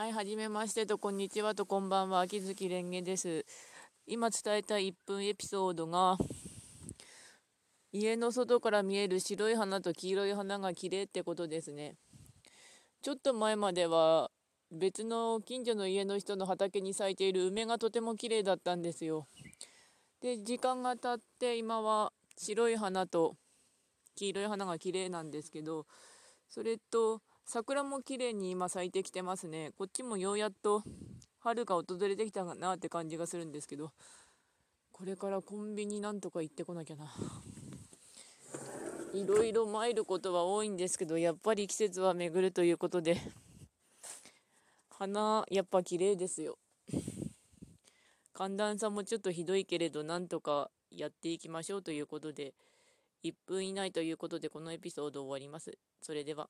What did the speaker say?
はい、はじめましてと、こんにちはと、こんばんは、秋月蓮華です。今伝えた1分エピソードが、家の外から見える白い花と黄色い花が綺麗ってことですね。ちょっと前までは、別の近所の家の人の畑に咲いている梅がとても綺麗だったんですよ。で、時間が経って今は白い花と黄色い花が綺麗なんですけど、それと桜も綺麗に今咲いてきてますね。こっちもようやっと春が訪れてきたなって感じがするんですけど、これからコンビニなんとか行ってこなきゃな。いろいろ参ることは多いんですけど、やっぱり季節は巡るということで、花、やっぱ綺麗ですよ。寒暖差もちょっとひどいけれど、なんとかやっていきましょうということで、1分以内ということで、このエピソード終わります。それでは。